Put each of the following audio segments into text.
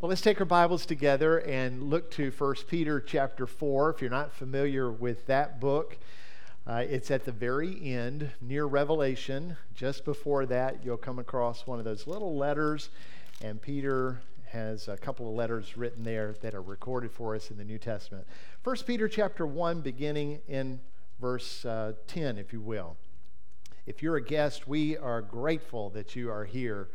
Well, let's take our Bibles together and look to 1 Peter chapter 4. If you're not familiar with that book, uh, it's at the very end, near Revelation. Just before that, you'll come across one of those little letters, and Peter has a couple of letters written there that are recorded for us in the New Testament. 1 Peter chapter 1, beginning in verse uh, 10, if you will. If you're a guest, we are grateful that you are here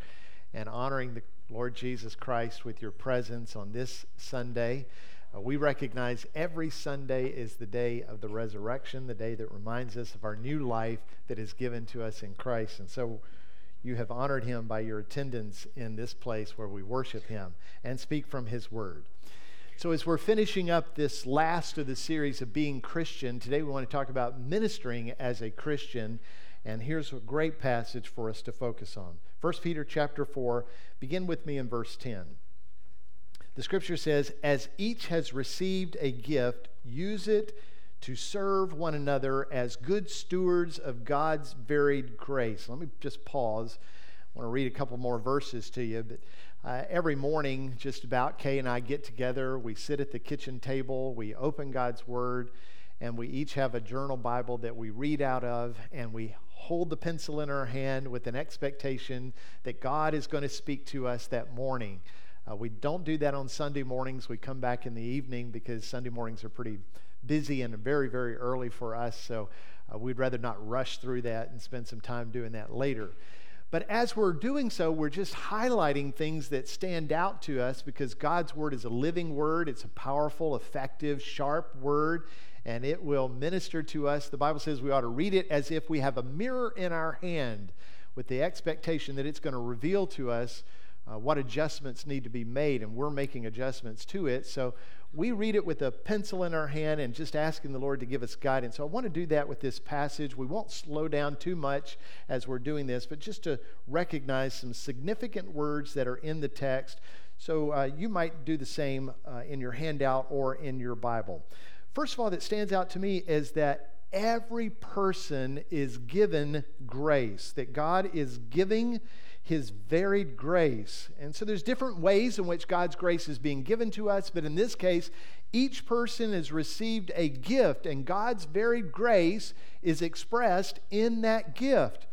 and honoring the Lord Jesus Christ, with your presence on this Sunday. Uh, we recognize every Sunday is the day of the resurrection, the day that reminds us of our new life that is given to us in Christ. And so you have honored him by your attendance in this place where we worship him and speak from his word. So, as we're finishing up this last of the series of being Christian, today we want to talk about ministering as a Christian. And here's a great passage for us to focus on. 1 Peter chapter 4, begin with me in verse 10. The scripture says, As each has received a gift, use it to serve one another as good stewards of God's varied grace. Let me just pause. I want to read a couple more verses to you. But uh, every morning, just about, Kay and I get together. We sit at the kitchen table, we open God's Word, and we each have a journal Bible that we read out of, and we hold the pencil in our hand with an expectation that God is going to speak to us that morning. Uh, we don't do that on Sunday mornings. We come back in the evening because Sunday mornings are pretty busy and very, very early for us. So uh, we'd rather not rush through that and spend some time doing that later. But as we're doing so, we're just highlighting things that stand out to us because God's word is a living word. It's a powerful, effective, sharp word and it will minister to us. The Bible says we ought to read it as if we have a mirror in our hand with the expectation that it's going to reveal to us uh, what adjustments need to be made, and we're making adjustments to it. So we read it with a pencil in our hand and just asking the Lord to give us guidance. So I want to do that with this passage. We won't slow down too much as we're doing this, but just to recognize some significant words that are in the text. So uh, you might do the same uh, in your handout or in your Bible. First of all, that stands out to me is that every person is given grace, that God is giving his varied grace. And so there's different ways in which God's grace is being given to us, but in this case, each person has received a gift, and God's varied grace is expressed in that gift.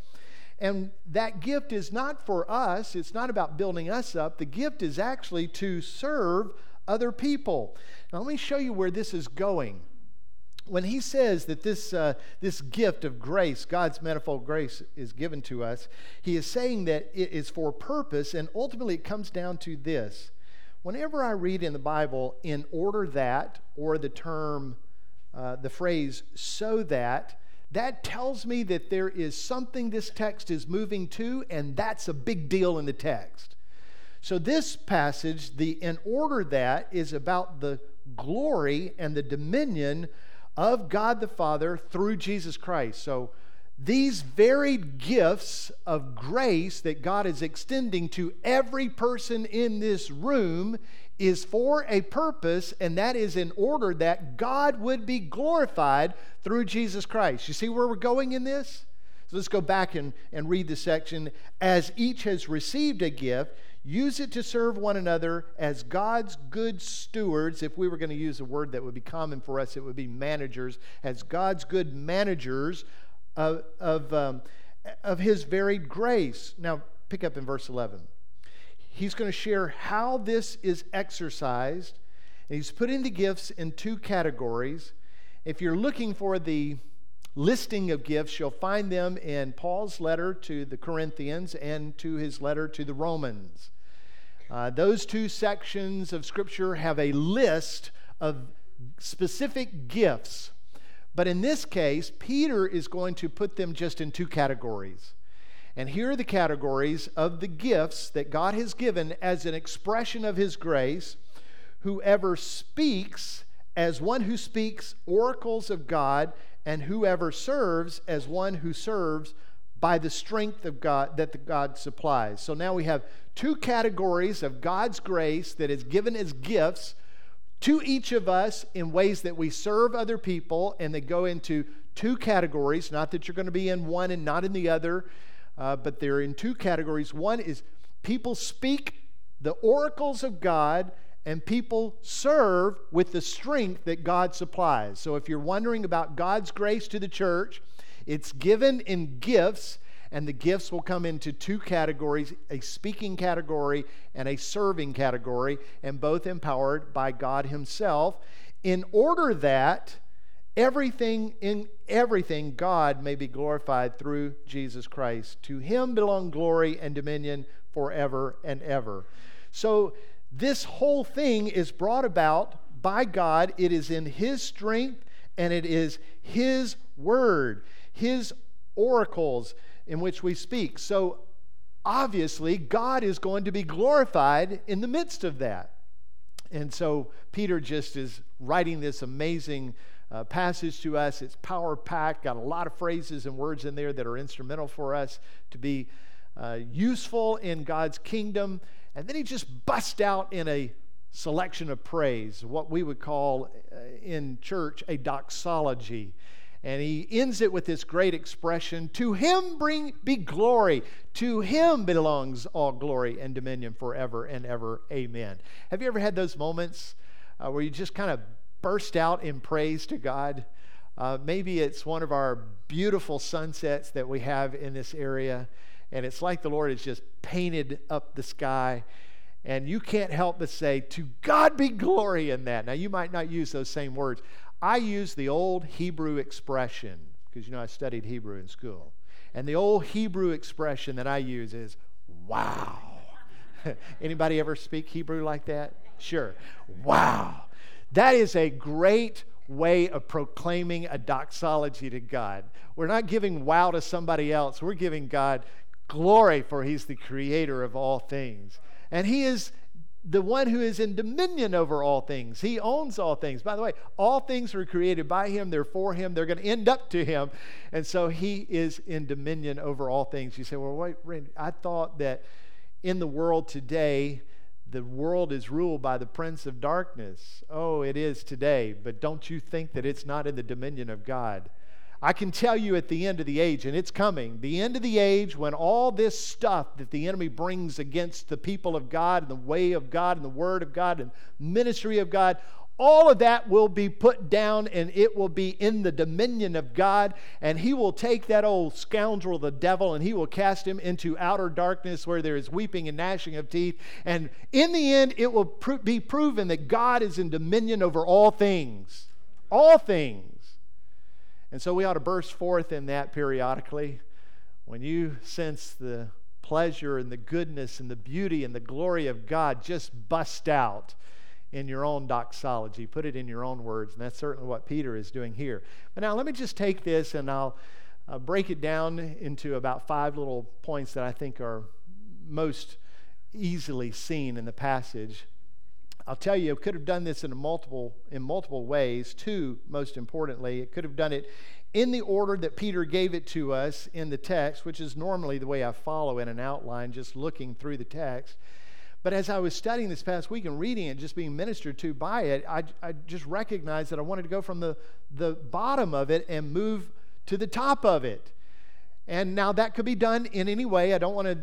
And that gift is not for us, it's not about building us up. The gift is actually to serve other people. Now, let me show you where this is going. When he says that this, uh, this gift of grace, God's manifold grace, is given to us, he is saying that it is for purpose, and ultimately it comes down to this. Whenever I read in the Bible, in order that, or the term, uh, the phrase, so that, that tells me that there is something this text is moving to, and that's a big deal in the text. So, this passage, the in order that, is about the glory and the dominion of God the Father through Jesus Christ. So, these varied gifts of grace that God is extending to every person in this room is for a purpose, and that is in order that God would be glorified through Jesus Christ. You see where we're going in this? So let's go back and, and read the section. As each has received a gift, Use it to serve one another as God's good stewards. If we were going to use a word that would be common for us, it would be managers, as God's good managers of, of, um, of His varied grace. Now, pick up in verse 11. He's going to share how this is exercised, and he's putting the gifts in two categories. If you're looking for the listing of gifts, you'll find them in Paul's letter to the Corinthians and to his letter to the Romans. Uh, those two sections of Scripture have a list of specific gifts. But in this case, Peter is going to put them just in two categories. And here are the categories of the gifts that God has given as an expression of His grace. Whoever speaks as one who speaks oracles of God, and whoever serves as one who serves by the strength of God that the God supplies. So now we have two categories of God's grace that is given as gifts to each of us in ways that we serve other people, and they go into two categories. Not that you're going to be in one and not in the other, uh, but they're in two categories. One is people speak the oracles of God, and people serve with the strength that God supplies. So if you're wondering about God's grace to the church, it's given in gifts, and the gifts will come into two categories a speaking category and a serving category, and both empowered by God Himself, in order that everything in everything God may be glorified through Jesus Christ. To Him belong glory and dominion forever and ever. So, this whole thing is brought about by God. It is in His strength and it is His word, His oracles in which we speak. So, obviously, God is going to be glorified in the midst of that. And so, Peter just is writing this amazing uh, passage to us. It's power packed, got a lot of phrases and words in there that are instrumental for us to be uh, useful in God's kingdom and then he just busts out in a selection of praise, what we would call uh, in church a doxology. And he ends it with this great expression To him bring be glory. To him belongs all glory and dominion forever and ever. Amen. Have you ever had those moments uh, where you just kind of burst out in praise to God? Uh, maybe it's one of our beautiful sunsets that we have in this area and it's like the Lord has just painted up the sky. And you can't help but say, To God be glory in that. Now, you might not use those same words. I use the old Hebrew expression, because you know I studied Hebrew in school. And the old Hebrew expression that I use is, wow. Anybody ever speak Hebrew like that? Sure. Wow. That is a great way of proclaiming a doxology to God. We're not giving wow to somebody else. We're giving God glory, for he's the creator of all things. And he is the one who is in dominion over all things. He owns all things. By the way, all things were created by him, they're for him, they're going to end up to him. And so he is in dominion over all things. You say, well, wait, Randy, I thought that in the world today, the world is ruled by the prince of darkness. Oh, it is today, but don't you think that it's not in the dominion of God? I can tell you at the end of the age, and it's coming, the end of the age when all this stuff that the enemy brings against the people of God and the way of God and the word of God and ministry of God, all of that will be put down and it will be in the dominion of God. And he will take that old scoundrel, the devil, and he will cast him into outer darkness where there is weeping and gnashing of teeth. And in the end, it will be proven that God is in dominion over all things. All things. And so we ought to burst forth in that periodically. When you sense the pleasure and the goodness and the beauty and the glory of God, just bust out in your own doxology. Put it in your own words. And that's certainly what Peter is doing here. But now let me just take this and I'll uh, break it down into about five little points that I think are most easily seen in the passage. I'll tell you, it could have done this in multiple in multiple ways. Two, most importantly, it could have done it in the order that Peter gave it to us in the text, which is normally the way I follow in an outline, just looking through the text. But as I was studying this past week and reading it, just being ministered to by it, I, I just recognized that I wanted to go from the, the bottom of it and move to the top of it. And now that could be done in any way. I don't want to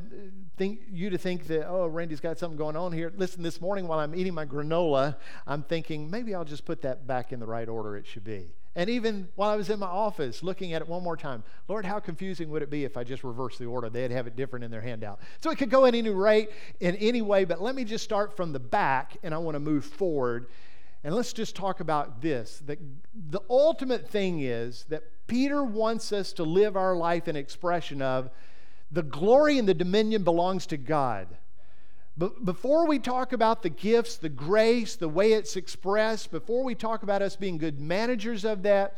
think you to think that oh randy's got something going on here. Listen this morning while i'm eating my granola i'm thinking maybe i'll just put that back in the right order it should be. And even while i was in my office looking at it one more time lord how confusing would it be if i just reversed the order? They'd have it different in their handout. So it could go in any rate in any way but let me just start from the back and i want to move forward. And let's just talk about this that the ultimate thing is that peter wants us to live our life in expression of the glory and the dominion belongs to God. But before we talk about the gifts, the grace, the way it's expressed, before we talk about us being good managers of that,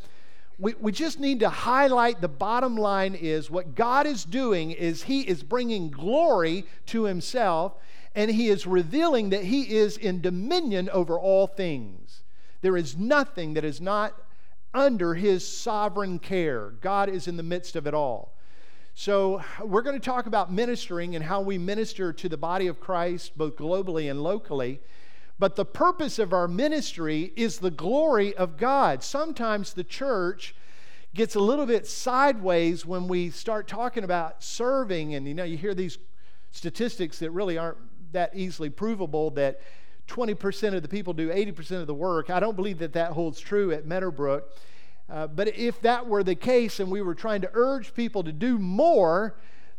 we, we just need to highlight the bottom line is what God is doing is He is bringing glory to Himself and He is revealing that He is in dominion over all things. There is nothing that is not under His sovereign care. God is in the midst of it all. So, we're going to talk about ministering and how we minister to the body of Christ, both globally and locally. But the purpose of our ministry is the glory of God. Sometimes the church gets a little bit sideways when we start talking about serving, and you know, you hear these statistics that really aren't that easily provable that 20% of the people do 80% of the work. I don't believe that that holds true at Meadowbrook. Uh, but if that were the case and we were trying to urge people to do more,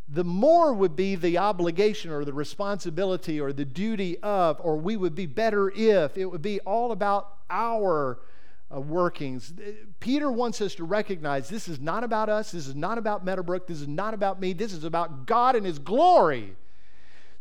the more would be the obligation or the responsibility or the duty of, or we would be better if. It would be all about our uh, workings. Peter wants us to recognize this is not about us. This is not about Meadowbrook. This is not about me. This is about God and His glory.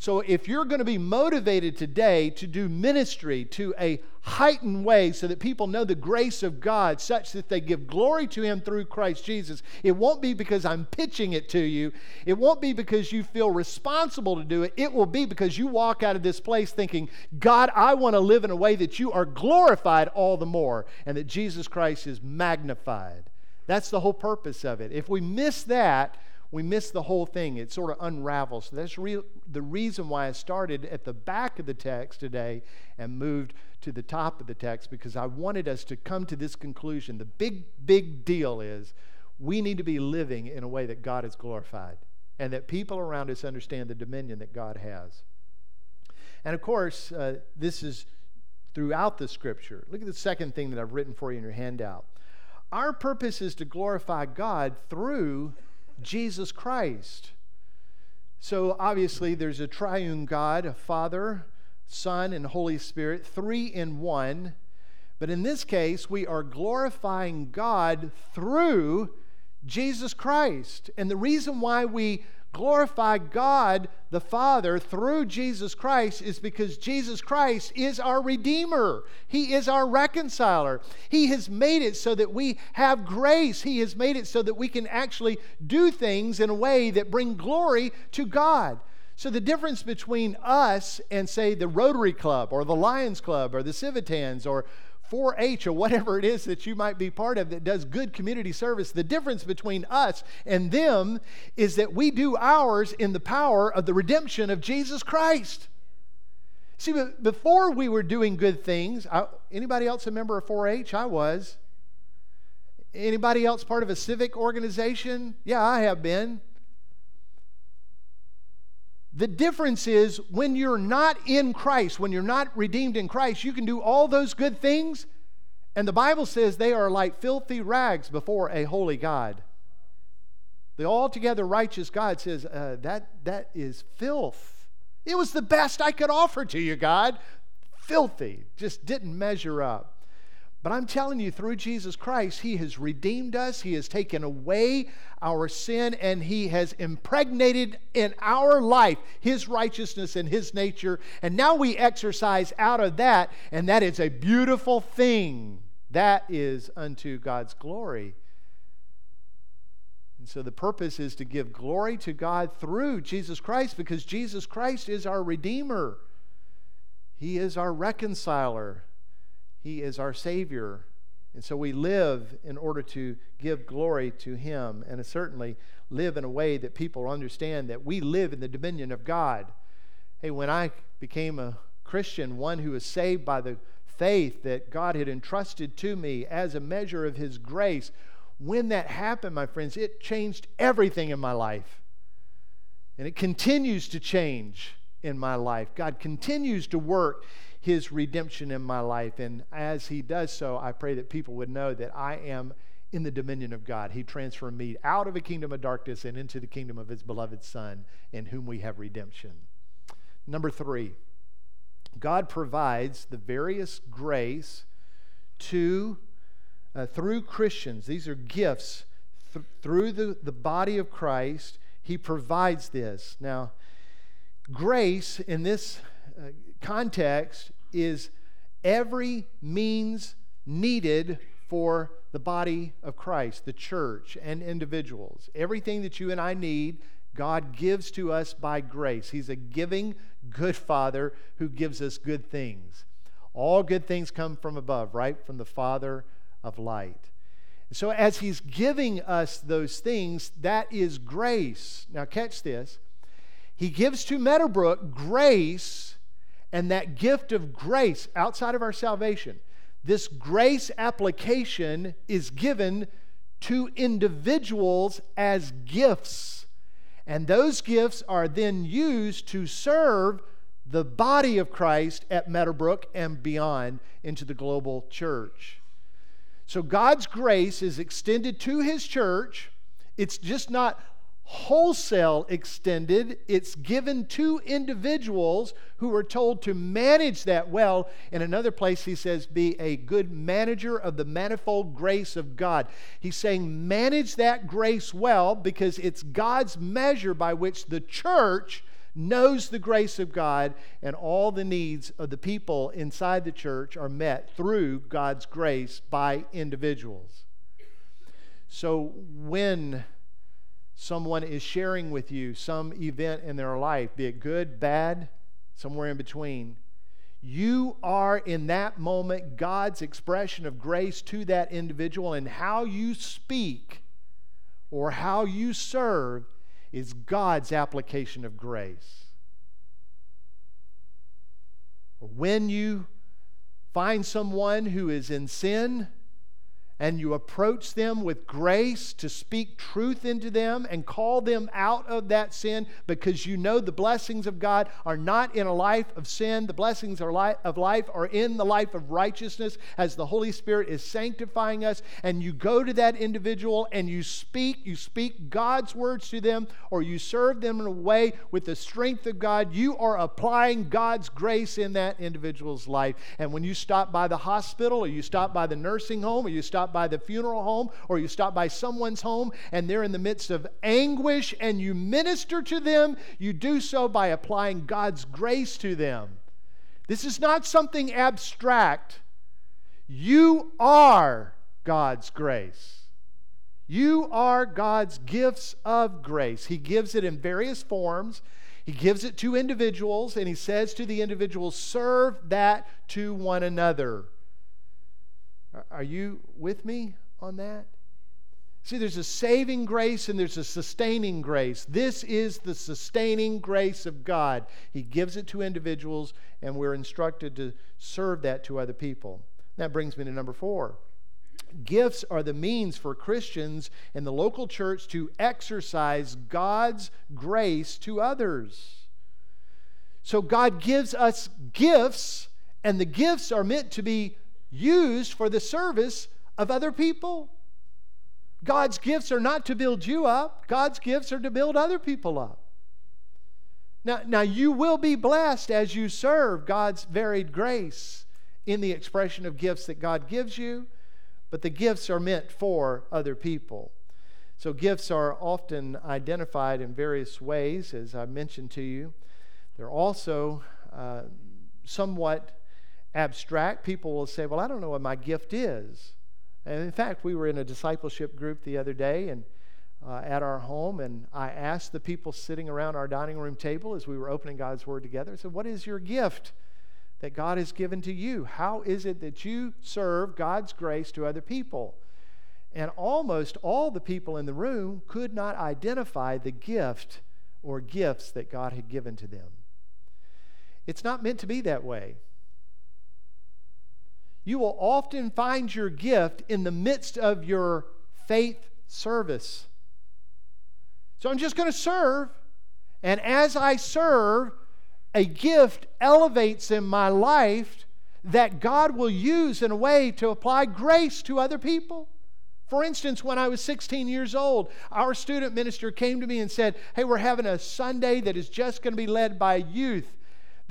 So, if you're going to be motivated today to do ministry to a heightened way so that people know the grace of God such that they give glory to Him through Christ Jesus, it won't be because I'm pitching it to you. It won't be because you feel responsible to do it. It will be because you walk out of this place thinking, God, I want to live in a way that you are glorified all the more and that Jesus Christ is magnified. That's the whole purpose of it. If we miss that, we miss the whole thing. It sort of unravels. So that's re- the reason why I started at the back of the text today and moved to the top of the text because I wanted us to come to this conclusion. The big, big deal is we need to be living in a way that God is glorified and that people around us understand the dominion that God has. And of course, uh, this is throughout the scripture. Look at the second thing that I've written for you in your handout. Our purpose is to glorify God through Jesus Christ. So obviously, there's a triune God, a Father, Son, and Holy Spirit, three in one. But in this case, we are glorifying God through Jesus Christ. And the reason why we glorify God the Father through Jesus Christ is because Jesus Christ is our Redeemer. He is our reconciler. He has made it so that we have grace. He has made it so that we can actually do things in a way that bring glory to God. So, the difference between us and, say, the Rotary Club or the Lions Club or the Civitans or 4 H or whatever it is that you might be part of that does good community service, the difference between us and them is that we do ours in the power of the redemption of Jesus Christ. See, before we were doing good things, I, anybody else a member of 4 H? I was. Anybody else part of a civic organization? Yeah, I have been. The difference is when you're not in Christ, when you're not redeemed in Christ, you can do all those good things, and the Bible says they are like filthy rags before a holy God. The altogether righteous God says, uh, that, that is filth. It was the best I could offer to you, God. Filthy. Just didn't measure up. But I'm telling you, through Jesus Christ, He has redeemed us. He has taken away our sin, and He has impregnated in our life His righteousness and His nature. And now we exercise out of that, and that is a beautiful thing. That is unto God's glory. And so the purpose is to give glory to God through Jesus Christ because Jesus Christ is our Redeemer, He is our reconciler. He is our Savior. And so we live in order to give glory to Him and certainly live in a way that people understand that we live in the dominion of God. Hey, when I became a Christian, one who was saved by the faith that God had entrusted to me as a measure of His grace, when that happened, my friends, it changed everything in my life. And it continues to change in my life. God continues to work his redemption in my life. And as he does so, I pray that people would know that I am in the dominion of God. He transferred me out of a kingdom of darkness and into the kingdom of his beloved Son, in whom we have redemption. Number three, God provides the various grace to uh, through Christians. These are gifts th- through the, the body of Christ. He provides this. Now, grace in this uh, context is every means needed for the body of Christ, the church, and individuals. Everything that you and I need, God gives to us by grace. He's a giving, good Father who gives us good things. All good things come from above, right? From the Father of light. So, as He's giving us those things, that is grace. Now, catch this. He gives to Meadowbrook grace and that gift of grace outside of our salvation, this grace application is given to individuals as gifts. And those gifts are then used to serve the body of Christ at Meadowbrook and beyond into the global church. So God's grace is extended to his church. It's just not wholesale extended, it's given to individuals who are told to manage that well. In another place, he says, be a good manager of the manifold grace of God. He's saying, manage that grace well because it's God's measure by which the church knows the grace of God, and all the needs of the people inside the church are met through God's grace by individuals. So when someone is sharing with you some event in their life, be it good, bad, somewhere in between, you are in that moment God's expression of grace to that individual, and how you speak or how you serve is God's application of grace. When you find someone who is in sin, and you approach them with grace to speak truth into them and call them out of that sin because you know the blessings of God are not in a life of sin. The blessings of life are in the life of righteousness as the Holy Spirit is sanctifying us. And you go to that individual and you speak, you speak God's words to them, or you serve them in a way with the strength of God. You are applying God's grace in that individual's life. And when you stop by the hospital, or you stop by the nursing home, or you stop by the funeral home or you stop by someone's home and they're in the midst of anguish and you minister to them, you do so by applying God's grace to them. This is not something abstract. You are God's grace. You are God's gifts of grace. He gives it in various forms. He gives it to individuals, and he says to the individuals, serve that to one another. Are you with me on that? See, there's a saving grace and there's a sustaining grace. This is the sustaining grace of God. He gives it to individuals, and we're instructed to serve that to other people. That brings me to number four. Gifts are the means for Christians in the local church to exercise God's grace to others. So God gives us gifts, and the gifts are meant to be used for the service of other people. God's gifts are not to build you up, God's gifts are to build other people up. Now, now you will be blessed as you serve God's varied grace in the expression of gifts that God gives you, but the gifts are meant for other people. So, gifts are often identified in various ways, as I mentioned to you. They're also uh, somewhat abstract. People will say, Well, I don't know what my gift is. And in fact, we were in a discipleship group the other day and uh, at our home, and I asked the people sitting around our dining room table as we were opening God's Word together, I said, What is your gift that God has given to you? How is it that you serve God's grace to other people? And almost all the people in the room could not identify the gift or gifts that God had given to them. It's not meant to be that way you will often find your gift in the midst of your faith service. So I'm just going to serve. And as I serve, a gift elevates in my life that God will use in a way to apply grace to other people. For instance, when I was 16 years old, our student minister came to me and said, Hey, we're having a Sunday that is just going to be led by youth.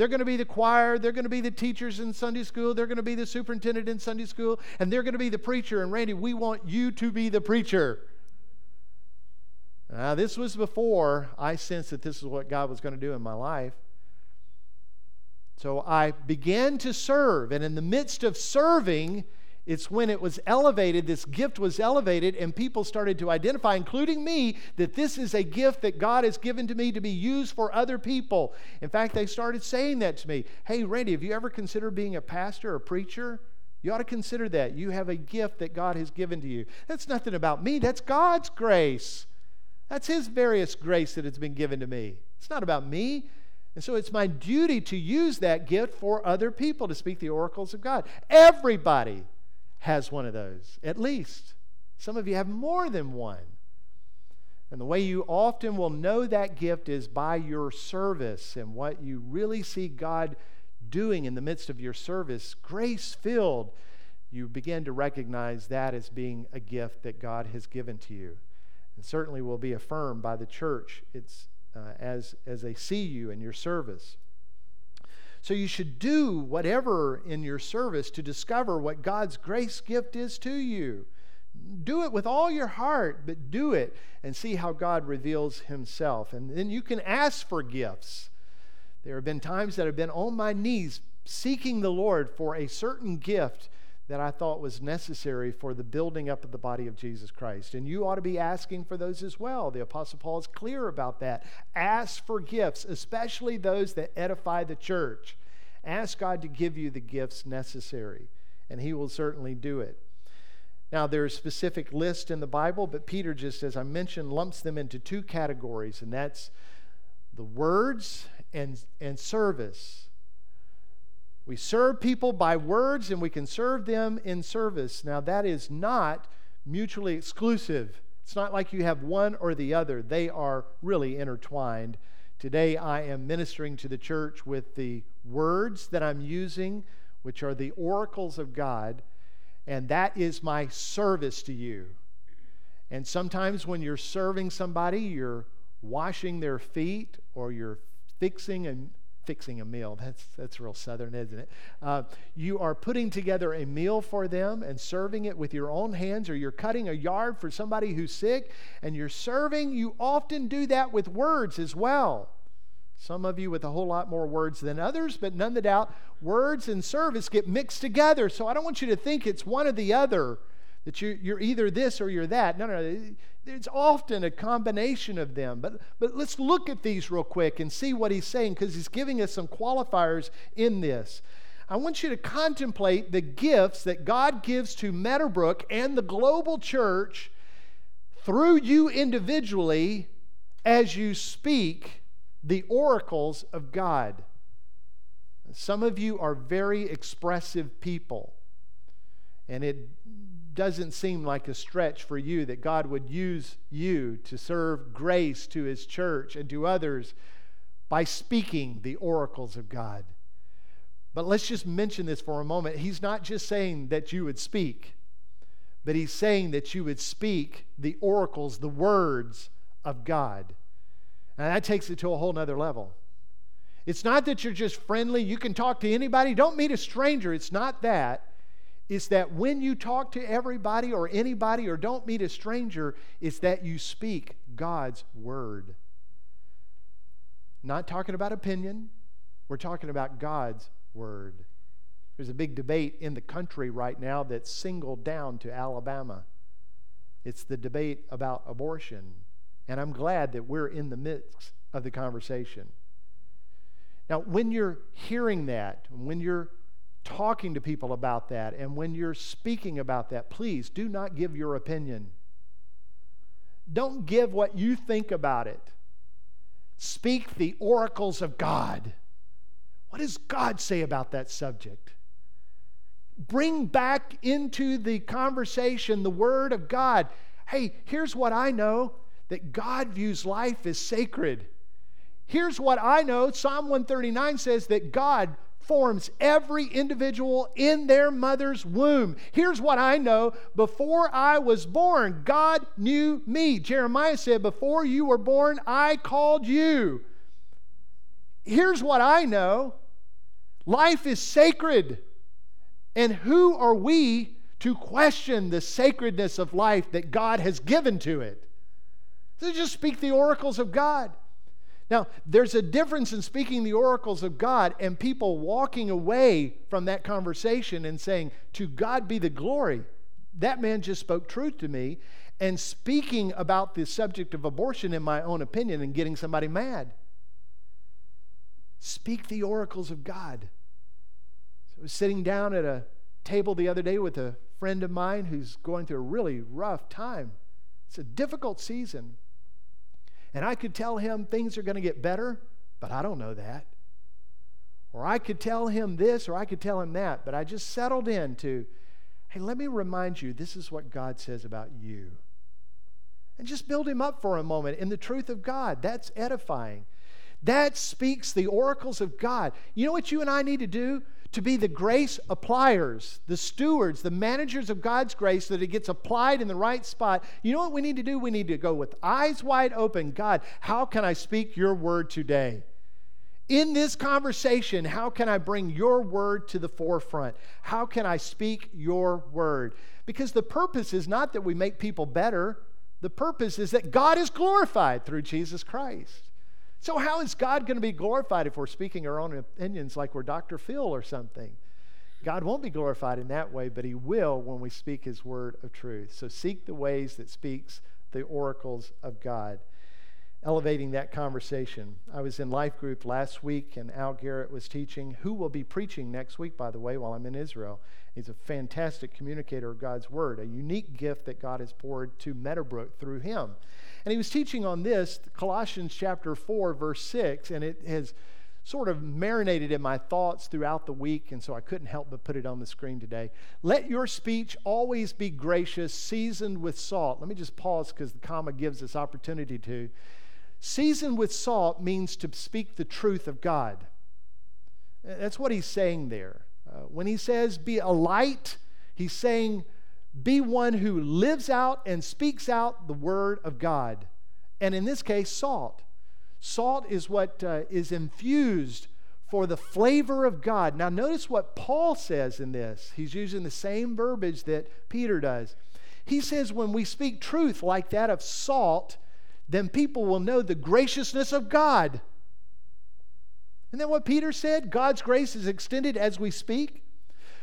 They're going to be the choir, they're going to be the teachers in Sunday school, they're going to be the superintendent in Sunday school, and they're going to be the preacher. And Randy, we want you to be the preacher. Now, this was before I sensed that this is what God was going to do in my life. So I began to serve, and in the midst of serving, it's when it was elevated, this gift was elevated, and people started to identify, including me, that this is a gift that God has given to me to be used for other people. In fact, they started saying that to me. Hey, Randy, have you ever considered being a pastor or preacher? You ought to consider that. You have a gift that God has given to you. That's nothing about me, that's God's grace. That's His various grace that has been given to me. It's not about me. And so it's my duty to use that gift for other people to speak the oracles of God. Everybody has one of those, at least. Some of you have more than one. And the way you often will know that gift is by your service and what you really see God doing in the midst of your service, grace filled. You begin to recognize that as being a gift that God has given to you. And certainly will be affirmed by the church it's, uh, as, as they see you in your service. So you should do whatever in your service to discover what God's grace gift is to you. Do it with all your heart, but do it and see how God reveals Himself. And then you can ask for gifts. There have been times that I've been on my knees seeking the Lord for a certain gift that I thought was necessary for the building up of the body of Jesus Christ. And you ought to be asking for those as well. The Apostle Paul is clear about that. Ask for gifts, especially those that edify the church. Ask God to give you the gifts necessary, and He will certainly do it. Now, there are specific lists in the Bible, but Peter, just as I mentioned, lumps them into two categories, and that's the words and, and service. We serve people by words and we can serve them in service. Now, that is not mutually exclusive. It's not like you have one or the other, they are really intertwined. Today, I am ministering to the church with the words that I'm using, which are the oracles of God, and that is my service to you. And sometimes when you're serving somebody, you're washing their feet or you're fixing and fixing a meal. That's, that's real southern, isn't it? Uh, you are putting together a meal for them and serving it with your own hands, or you're cutting a yard for somebody who's sick and you're serving. You often do that with words as well. Some of you with a whole lot more words than others, but none the doubt, words and service get mixed together. So I don't want you to think it's one or the other, that you, you're either this or you're that. No, no, it's often a combination of them. But, but let's look at these real quick and see what he's saying because he's giving us some qualifiers in this. I want you to contemplate the gifts that God gives to Meadowbrook and the global church through you individually as you speak the oracles of God. Some of you are very expressive people, and it doesn't seem like a stretch for you that God would use you to serve grace to his church and to others by speaking the oracles of God. But let's just mention this for a moment. He's not just saying that you would speak, but he's saying that you would speak the oracles, the words of God. And that takes it to a whole nother level. It's not that you're just friendly, you can talk to anybody, don't meet a stranger. It's not that is that when you talk to everybody or anybody or don't meet a stranger, it's that you speak God's word. Not talking about opinion, we're talking about God's word. There's a big debate in the country right now that's singled down to Alabama. It's the debate about abortion. And I'm glad that we're in the midst of the conversation. Now, when you're hearing that, when you're talking to people about that, and when you're speaking about that, please do not give your opinion. Don't give what you think about it. Speak the oracles of God. What does God say about that subject? Bring back into the conversation the Word of God. Hey, here's what I know that God views life as sacred. Here's what I know Psalm 139 says that God forms every individual in their mother's womb. Here's what I know before I was born, God knew me. Jeremiah said, Before you were born, I called you. Here's what I know life is sacred. And who are we to question the sacredness of life that God has given to it? So just speak the oracles of God. Now, there's a difference in speaking the oracles of God and people walking away from that conversation and saying, To God be the glory. That man just spoke truth to me, and speaking about the subject of abortion in my own opinion and getting somebody mad. Speak the oracles of God. So I was sitting down at a table the other day with a friend of mine who's going through a really rough time. It's a difficult season. And I could tell him things are going to get better, but I don't know that. Or I could tell him this or I could tell him that, but I just settled into, hey, let me remind you, this is what God says about you. and just build him up for a moment in the truth of God. That's edifying. That speaks the oracles of God. You know what you and I need to do? To be the grace appliers, the stewards, the managers of God's grace so that it gets applied in the right spot. You know what we need to do? We need to go with eyes wide open. God, how can I speak your word today? In this conversation, how can I bring your word to the forefront? How can I speak your word? Because the purpose is not that we make people better, the purpose is that God is glorified through Jesus Christ. So, how is God going to be glorified if we're speaking our own opinions like we're Dr. Phil or something? God won't be glorified in that way, but He will when we speak His word of truth. So, seek the ways that speaks the oracles of God, elevating that conversation. I was in life group last week, and Al Garrett was teaching. Who will be preaching next week, by the way, while I'm in Israel? He's a fantastic communicator of God's word, a unique gift that God has poured to Meadowbrook through him. And he was teaching on this, Colossians chapter 4, verse 6, and it has sort of marinated in my thoughts throughout the week, and so I couldn't help but put it on the screen today. Let your speech always be gracious, seasoned with salt. Let me just pause because the comma gives us opportunity to. Seasoned with salt means to speak the truth of God. That's what he's saying there. Uh, when he says be a light, he's saying be one who lives out and speaks out the word of God. And in this case, salt. Salt is what uh, is infused for the flavor of God. Now, notice what Paul says in this. He's using the same verbiage that Peter does. He says, when we speak truth like that of salt, then people will know the graciousness of God. Isn't that what Peter said? God's grace is extended as we speak.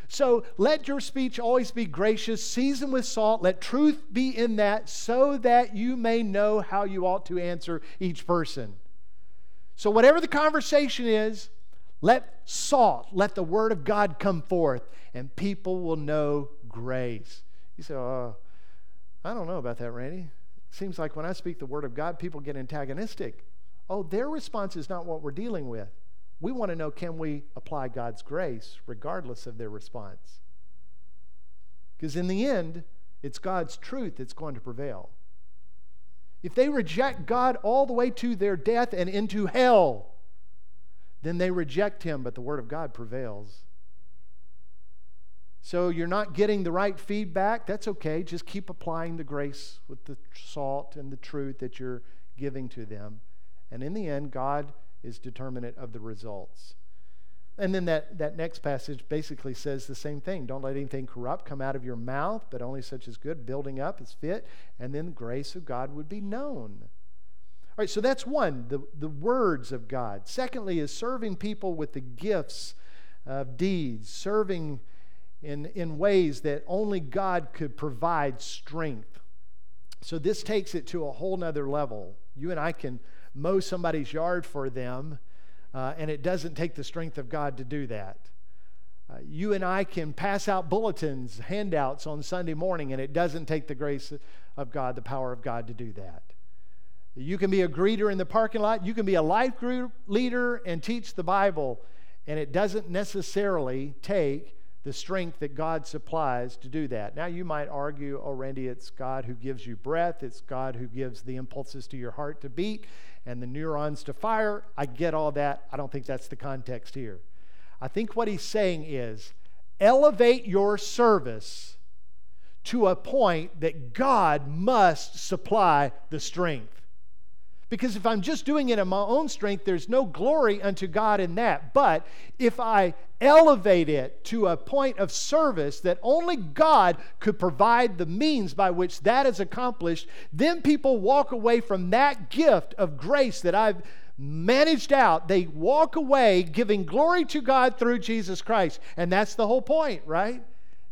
So let your speech always be gracious, seasoned with salt. Let truth be in that, so that you may know how you ought to answer each person. So, whatever the conversation is, let salt, let the word of God come forth, and people will know grace. You say, Oh, I don't know about that, Randy. Seems like when I speak the word of God, people get antagonistic. Oh, their response is not what we're dealing with. We want to know can we apply God's grace regardless of their response? Because in the end, it's God's truth that's going to prevail. If they reject God all the way to their death and into hell, then they reject Him, but the Word of God prevails. So you're not getting the right feedback. That's okay. Just keep applying the grace with the salt and the truth that you're giving to them. And in the end, God is determinate of the results. And then that, that next passage basically says the same thing. Don't let anything corrupt come out of your mouth, but only such as good, building up is fit, and then the grace of God would be known. All right, so that's one, the, the words of God. Secondly, is serving people with the gifts of deeds, serving in, in ways that only God could provide strength. So this takes it to a whole nother level. You and I can mow somebody's yard for them, uh, and it doesn't take the strength of God to do that. Uh, you and I can pass out bulletins, handouts on Sunday morning, and it doesn't take the grace of God, the power of God to do that. You can be a greeter in the parking lot. You can be a life group leader and teach the Bible, and it doesn't necessarily take the strength that God supplies to do that. Now, you might argue, oh, Randy, it's God who gives you breath, it's God who gives the impulses to your heart to beat and the neurons to fire. I get all that. I don't think that's the context here. I think what he's saying is elevate your service to a point that God must supply the strength. Because if I'm just doing it in my own strength, there's no glory unto God in that. But if I elevate it to a point of service that only God could provide the means by which that is accomplished, then people walk away from that gift of grace that I've managed out. They walk away giving glory to God through Jesus Christ. And that's the whole point, right?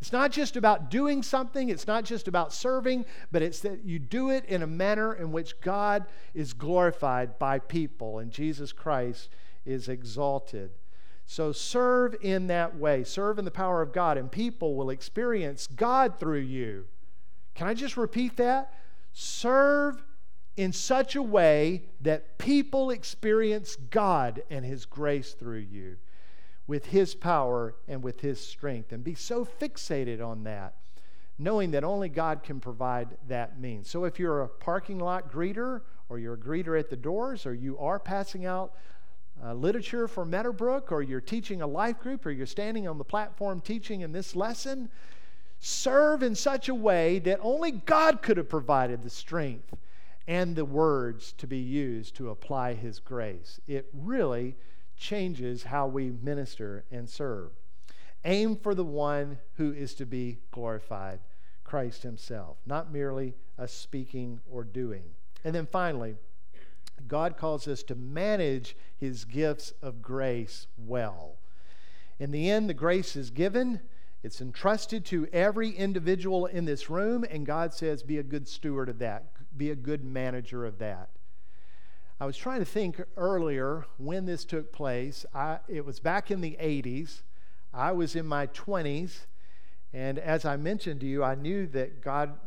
It's not just about doing something, it's not just about serving, but it's that you do it in a manner in which God is glorified by people and Jesus Christ is exalted. So serve in that way, serve in the power of God, and people will experience God through you. Can I just repeat that? Serve in such a way that people experience God and His grace through you with His power and with His strength. And be so fixated on that knowing that only God can provide that means. So if you're a parking lot greeter, or you're a greeter at the doors, or you are passing out uh, literature for Meadowbrook, or you're teaching a life group, or you're standing on the platform teaching in this lesson, serve in such a way that only God could have provided the strength and the words to be used to apply His grace. It really changes how we minister and serve. Aim for the one who is to be glorified, Christ Himself, not merely a speaking or doing. And then finally, God calls us to manage His gifts of grace well. In the end, the grace is given. It's entrusted to every individual in this room, and God says, be a good steward of that, be a good manager of that. I was trying to think earlier when this took place. I, it was back in the 80s. I was in my 20s, and as I mentioned to you, I knew that God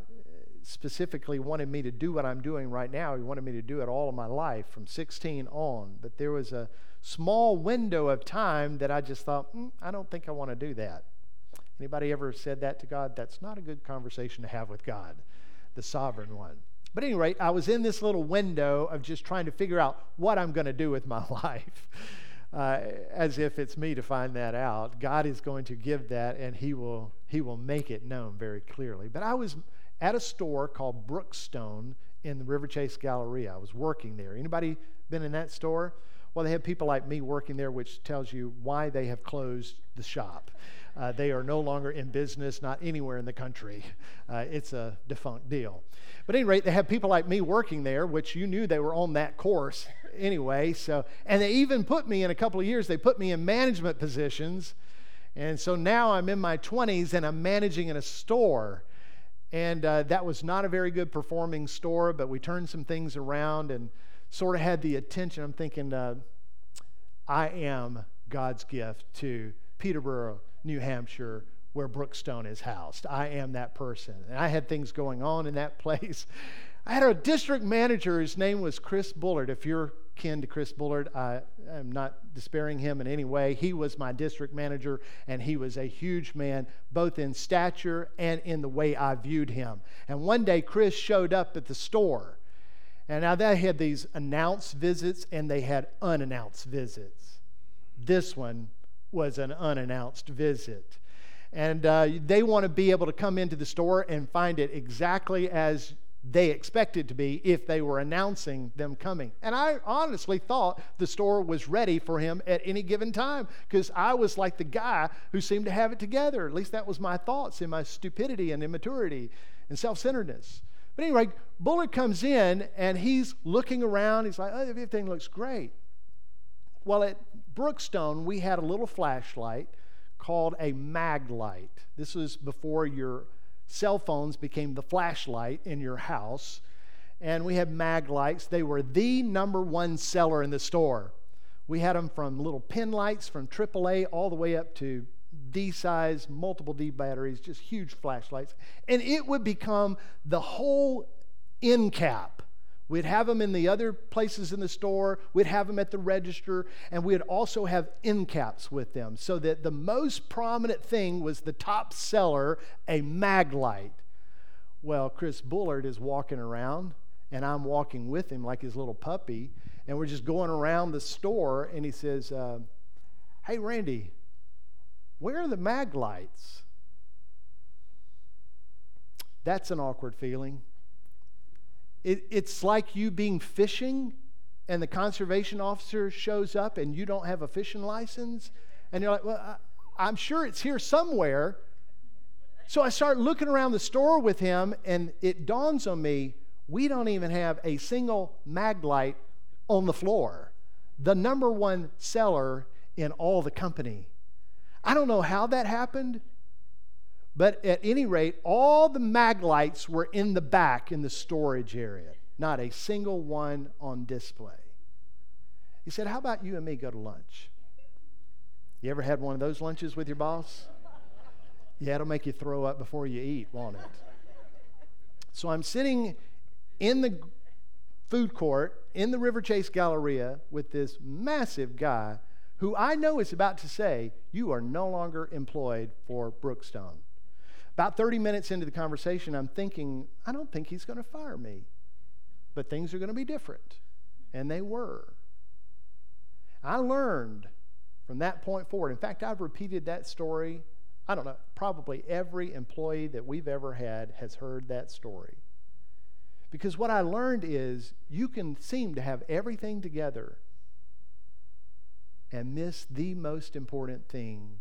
specifically wanted me to do what I'm doing right now. He wanted me to do it all of my life from 16 on. But there was a small window of time that I just thought, mm, I don't think I want to do that. Anybody ever said that to God? That's not a good conversation to have with God, the sovereign one. But anyway, I was in this little window of just trying to figure out what I'm going to do with my life. Uh, as if it's me to find that out. God is going to give that, and He will He will make it known very clearly. But I was at a store called Brookstone in the Riverchase Galleria. I was working there. Anybody been in that store? Well, they have people like me working there, which tells you why they have closed the shop. Uh, they are no longer in business, not anywhere in the country. Uh, it's a defunct deal. But at any rate, they have people like me working there, which you knew they were on that course anyway. So, and they even put me in a couple of years. They put me in management positions, and so now I'm in my 20s and I'm managing in a store. And uh, that was not a very good performing store, but we turned some things around and sort of had the attention. I'm thinking, uh, I am God's gift to Peterborough, New Hampshire, where Brookstone is housed. I am that person. And I had things going on in that place. I had a district manager, whose name was Chris Bullard. If you're kin to Chris Bullard, I am not despairing him in any way. He was my district manager, and he was a huge man, both in stature and in the way I viewed him. And one day, Chris showed up at the store. And now they had these announced visits and they had unannounced visits. This one was an unannounced visit. And uh, they want to be able to come into the store and find it exactly as they expected to be if they were announcing them coming. And I honestly thought the store was ready for him at any given time because I was like the guy who seemed to have it together. At least that was my thoughts in my stupidity and immaturity and self centeredness. But anyway, Bullard comes in and he's looking around. He's like, oh, everything looks great. Well, at Brookstone, we had a little flashlight called a Maglite. This was before your cell phones became the flashlight in your house. And we had Maglites. They were the number one seller in the store. We had them from little pin lights from AAA all the way up to D size, multiple D batteries, just huge flashlights. And it would become the whole end cap We'd have them in the other places in the store. We'd have them at the register. And we'd also have end caps with them so that the most prominent thing was the top seller, a Maglite. Well, Chris Bullard is walking around, and I'm walking with him like his little puppy. And we're just going around the store, and he says, uh, Hey, Randy, where are the Maglites? That's an awkward feeling. It, it's like you being fishing and the conservation officer shows up and you don't have a fishing license. And you're like, well, I, I'm sure it's here somewhere. So I start looking around the store with him, and it dawns on me we don't even have a single Maglite on the floor. The number one seller in all the company. I don't know how that happened. But at any rate, all the maglites were in the back in the storage area, not a single one on display. He said, How about you and me go to lunch? You ever had one of those lunches with your boss? Yeah, it'll make you throw up before you eat, won't it? So I'm sitting in the food court in the Riverchase Galleria with this massive guy who I know is about to say, You are no longer employed for Brookstone. About 30 minutes into the conversation, I'm thinking, I don't think he's going to fire me, but things are going to be different. And they were. I learned from that point forward. In fact, I've repeated that story. I don't know, probably every employee that we've ever had has heard that story. Because what I learned is you can seem to have everything together and miss the most important thing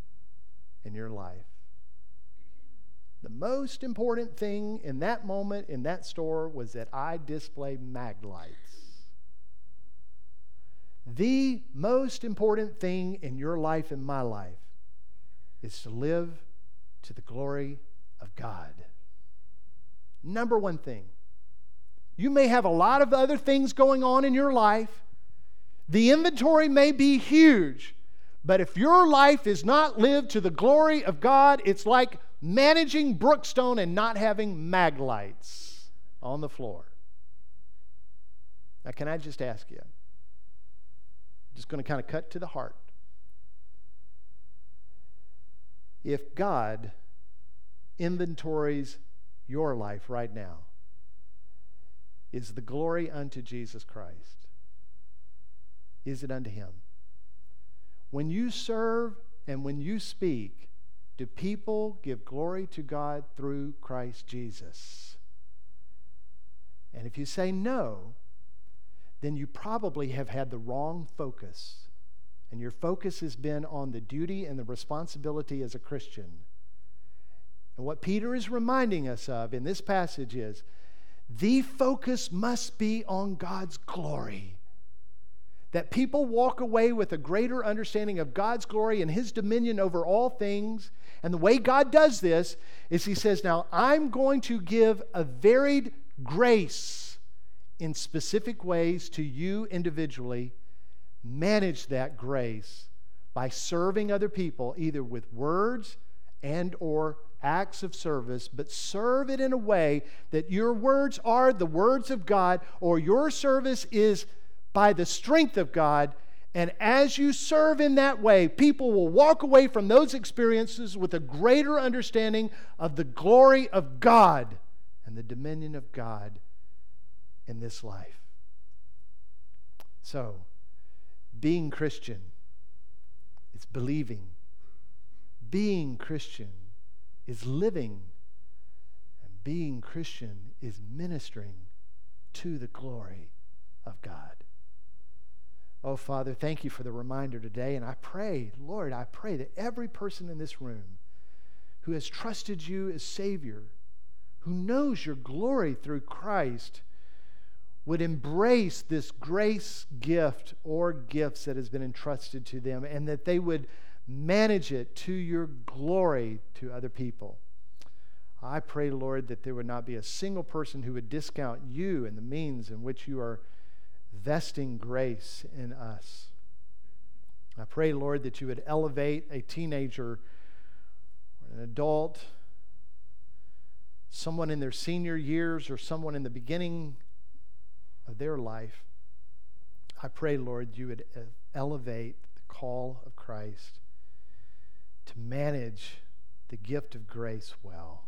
in your life. The most important thing in that moment in that store was that I display Maglites. The most important thing in your life and my life is to live to the glory of God. Number one thing. You may have a lot of other things going on in your life. The inventory may be huge, but if your life is not lived to the glory of God, it's like managing Brookstone and not having Maglites on the floor. Now, can I just ask you? Just going to kind of cut to the heart. If God inventories your life right now, is the glory unto Jesus Christ? Is it unto Him? When you serve and when you speak, do people give glory to God through Christ Jesus? And if you say no, then you probably have had the wrong focus. And your focus has been on the duty and the responsibility as a Christian. And what Peter is reminding us of in this passage is the focus must be on God's glory. That people walk away with a greater understanding of God's glory and His dominion over all things. And the way God does this is He says, Now I'm going to give a varied grace in specific ways to you individually, manage that grace by serving other people either with words and or acts of service but serve it in a way that your words are the words of God or your service is by the strength of God and as you serve in that way people will walk away from those experiences with a greater understanding of the glory of God and the dominion of God in this life. So, being Christian is believing. Being Christian is living. And being Christian is ministering to the glory of God. Oh, Father, thank you for the reminder today. And I pray, Lord, I pray that every person in this room who has trusted you as Savior, who knows your glory through Christ, would embrace this grace gift or gifts that has been entrusted to them and that they would manage it to your glory to other people. I pray, Lord, that there would not be a single person who would discount you and the means in which you are vesting grace in us. I pray, Lord, that you would elevate a teenager or an adult, someone in their senior years or someone in the beginning of their life, I pray, Lord, you would uh, elevate the call of Christ to manage the gift of grace well.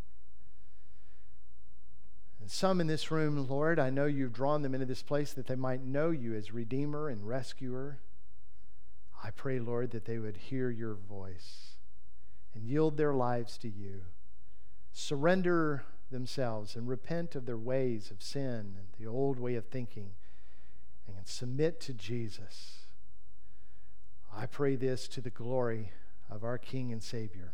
And some in this room, Lord, I know you've drawn them into this place that they might know you as Redeemer and Rescuer. I pray, Lord, that they would hear your voice and yield their lives to you. Surrender themselves and repent of their ways of sin and the old way of thinking and submit to Jesus. I pray this to the glory of our King and Savior.